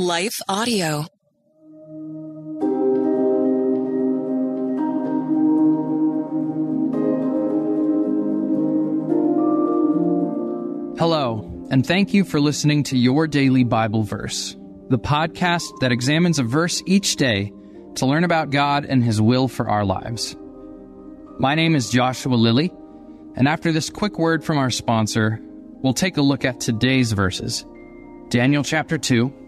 Life Audio. Hello, and thank you for listening to Your Daily Bible Verse, the podcast that examines a verse each day to learn about God and His will for our lives. My name is Joshua Lilly, and after this quick word from our sponsor, we'll take a look at today's verses Daniel chapter 2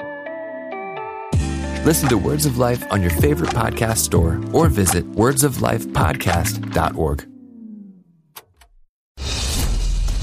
Listen to Words of Life on your favorite podcast store or visit wordsoflifepodcast.org.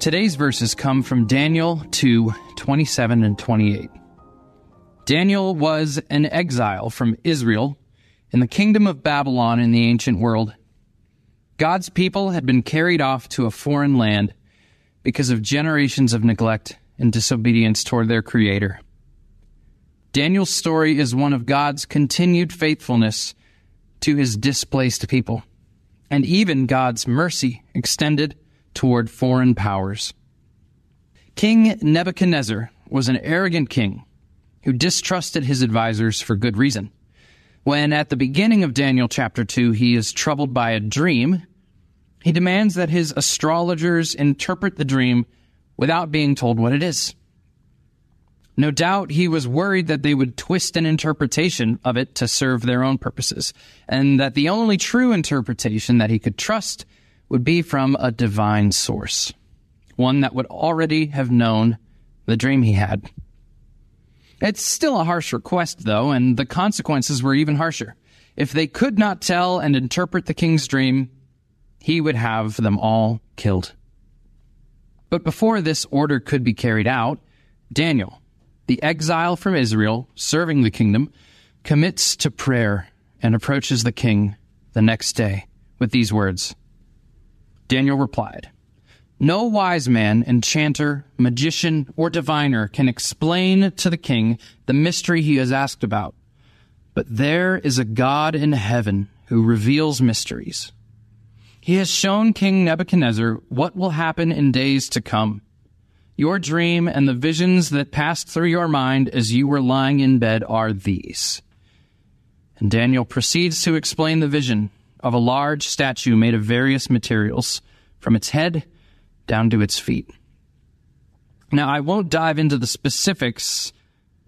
Today's verses come from Daniel 2 27 and 28. Daniel was an exile from Israel in the kingdom of Babylon in the ancient world. God's people had been carried off to a foreign land because of generations of neglect and disobedience toward their Creator. Daniel's story is one of God's continued faithfulness to his displaced people, and even God's mercy extended toward foreign powers. King Nebuchadnezzar was an arrogant king who distrusted his advisors for good reason. When at the beginning of Daniel chapter 2 he is troubled by a dream, he demands that his astrologers interpret the dream without being told what it is. No doubt he was worried that they would twist an interpretation of it to serve their own purposes, and that the only true interpretation that he could trust would be from a divine source, one that would already have known the dream he had. It's still a harsh request, though, and the consequences were even harsher. If they could not tell and interpret the king's dream, he would have them all killed. But before this order could be carried out, Daniel, the exile from Israel, serving the kingdom, commits to prayer and approaches the king the next day with these words Daniel replied, No wise man, enchanter, magician, or diviner can explain to the king the mystery he has asked about. But there is a God in heaven who reveals mysteries. He has shown King Nebuchadnezzar what will happen in days to come. Your dream and the visions that passed through your mind as you were lying in bed are these. And Daniel proceeds to explain the vision of a large statue made of various materials, from its head down to its feet. Now, I won't dive into the specifics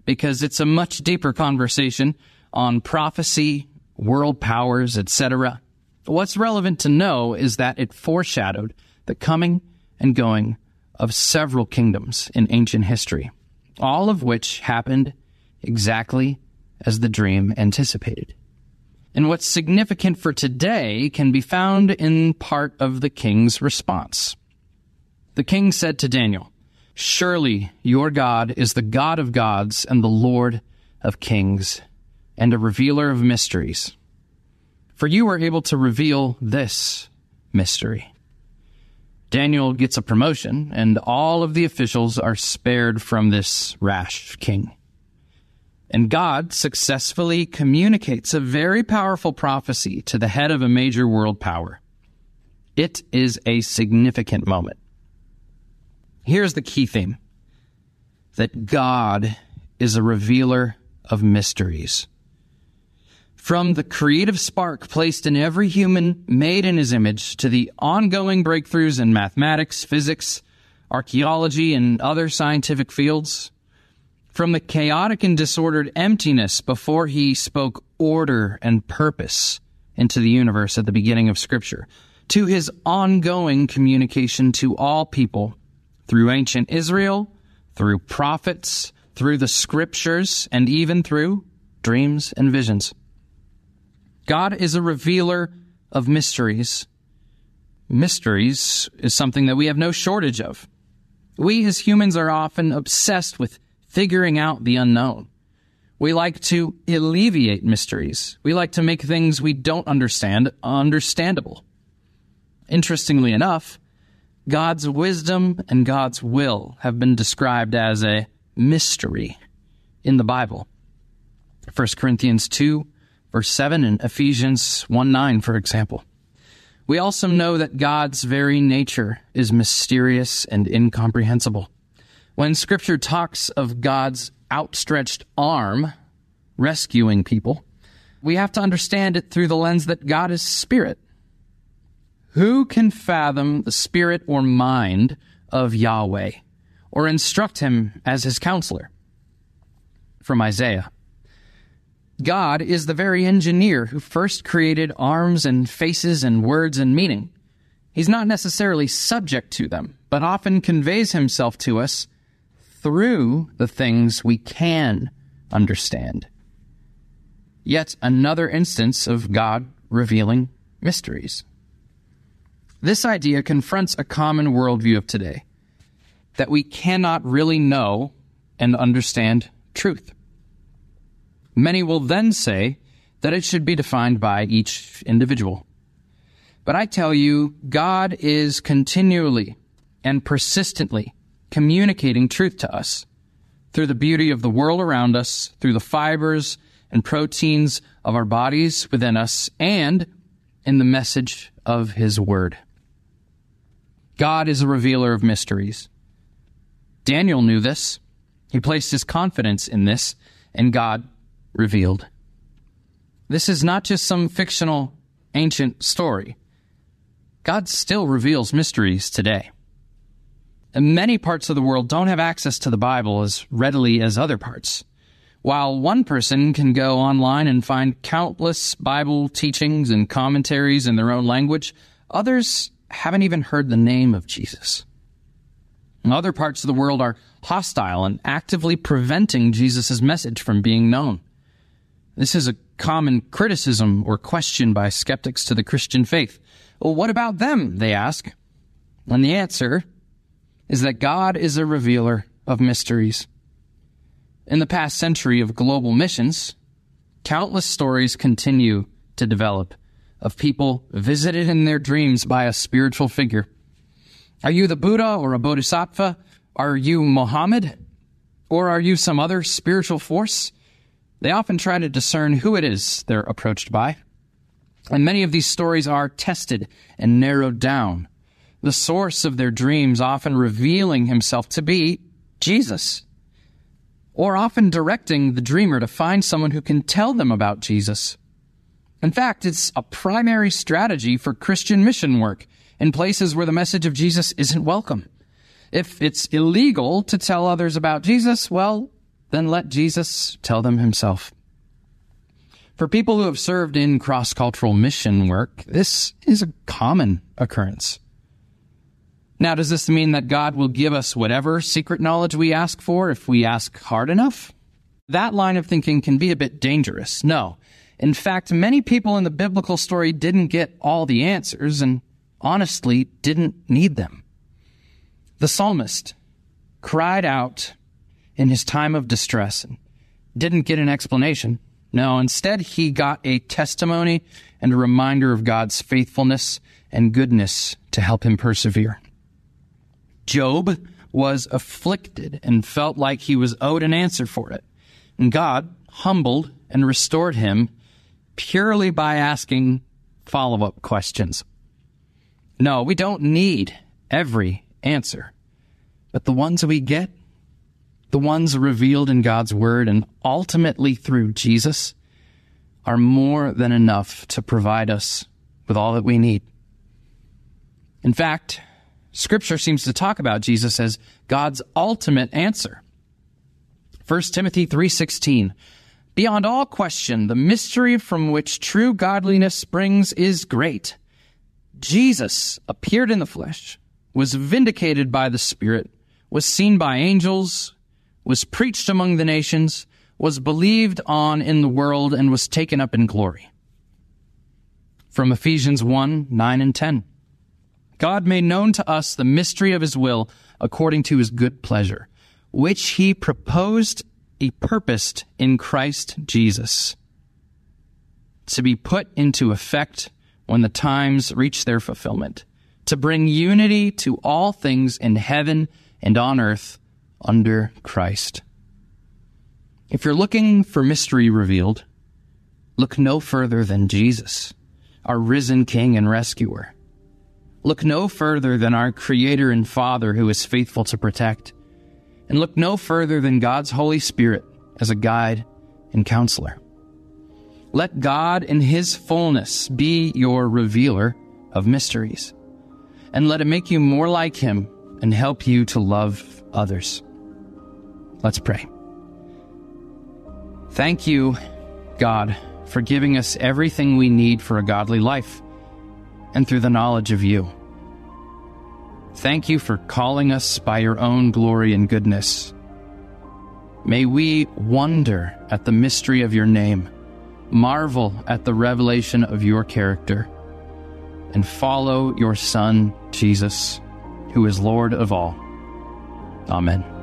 because it's a much deeper conversation on prophecy, world powers, etc. What's relevant to know is that it foreshadowed the coming and going of several kingdoms in ancient history, all of which happened exactly as the dream anticipated. And what's significant for today can be found in part of the king's response. The king said to Daniel, Surely your God is the God of gods and the Lord of kings and a revealer of mysteries. For you are able to reveal this mystery. Daniel gets a promotion, and all of the officials are spared from this rash king. And God successfully communicates a very powerful prophecy to the head of a major world power. It is a significant moment. Here's the key theme that God is a revealer of mysteries. From the creative spark placed in every human made in his image to the ongoing breakthroughs in mathematics, physics, archaeology, and other scientific fields, from the chaotic and disordered emptiness before he spoke order and purpose into the universe at the beginning of Scripture, to his ongoing communication to all people through ancient Israel, through prophets, through the Scriptures, and even through dreams and visions. God is a revealer of mysteries. Mysteries is something that we have no shortage of. We as humans are often obsessed with figuring out the unknown. We like to alleviate mysteries. We like to make things we don't understand understandable. Interestingly enough, God's wisdom and God's will have been described as a mystery in the Bible. 1 Corinthians 2 verse 7 and Ephesians 1 9, for example. We also know that God's very nature is mysterious and incomprehensible. When scripture talks of God's outstretched arm rescuing people, we have to understand it through the lens that God is spirit. Who can fathom the spirit or mind of Yahweh or instruct him as his counselor? From Isaiah. God is the very engineer who first created arms and faces and words and meaning. He's not necessarily subject to them, but often conveys himself to us through the things we can understand. Yet another instance of God revealing mysteries. This idea confronts a common worldview of today that we cannot really know and understand truth. Many will then say that it should be defined by each individual. But I tell you, God is continually and persistently communicating truth to us through the beauty of the world around us, through the fibers and proteins of our bodies within us, and in the message of His Word. God is a revealer of mysteries. Daniel knew this. He placed his confidence in this, and God revealed. This is not just some fictional ancient story. God still reveals mysteries today. Many parts of the world don't have access to the Bible as readily as other parts. While one person can go online and find countless Bible teachings and commentaries in their own language, others haven't even heard the name of Jesus. Other parts of the world are hostile and actively preventing Jesus' message from being known. This is a common criticism or question by skeptics to the Christian faith. Well, what about them? They ask. And the answer is that God is a revealer of mysteries. In the past century of global missions, countless stories continue to develop of people visited in their dreams by a spiritual figure. Are you the Buddha or a Bodhisattva? Are you Mohammed? Or are you some other spiritual force? They often try to discern who it is they're approached by. And many of these stories are tested and narrowed down. The source of their dreams often revealing himself to be Jesus, or often directing the dreamer to find someone who can tell them about Jesus. In fact, it's a primary strategy for Christian mission work in places where the message of Jesus isn't welcome. If it's illegal to tell others about Jesus, well, then let Jesus tell them himself. For people who have served in cross cultural mission work, this is a common occurrence. Now, does this mean that God will give us whatever secret knowledge we ask for if we ask hard enough? That line of thinking can be a bit dangerous. No. In fact, many people in the biblical story didn't get all the answers and honestly didn't need them. The psalmist cried out in his time of distress and didn't get an explanation. No, instead, he got a testimony and a reminder of God's faithfulness and goodness to help him persevere. Job was afflicted and felt like he was owed an answer for it. And God humbled and restored him purely by asking follow up questions. No, we don't need every answer, but the ones we get, the ones revealed in God's Word and ultimately through Jesus, are more than enough to provide us with all that we need. In fact, Scripture seems to talk about Jesus as God's ultimate answer. 1 Timothy 3:16 Beyond all question, the mystery from which true godliness springs is great. Jesus appeared in the flesh, was vindicated by the Spirit, was seen by angels, was preached among the nations, was believed on in the world, and was taken up in glory. From Ephesians 1 9 and 10. God made known to us the mystery of his will according to his good pleasure, which he proposed, he purposed in Christ Jesus, to be put into effect when the times reach their fulfillment, to bring unity to all things in heaven and on earth under Christ. If you're looking for mystery revealed, look no further than Jesus, our risen King and rescuer. Look no further than our Creator and Father who is faithful to protect. And look no further than God's Holy Spirit as a guide and counselor. Let God in His fullness be your revealer of mysteries. And let it make you more like Him and help you to love others. Let's pray. Thank you, God, for giving us everything we need for a godly life and through the knowledge of you. Thank you for calling us by your own glory and goodness. May we wonder at the mystery of your name, marvel at the revelation of your character, and follow your Son, Jesus, who is Lord of all. Amen.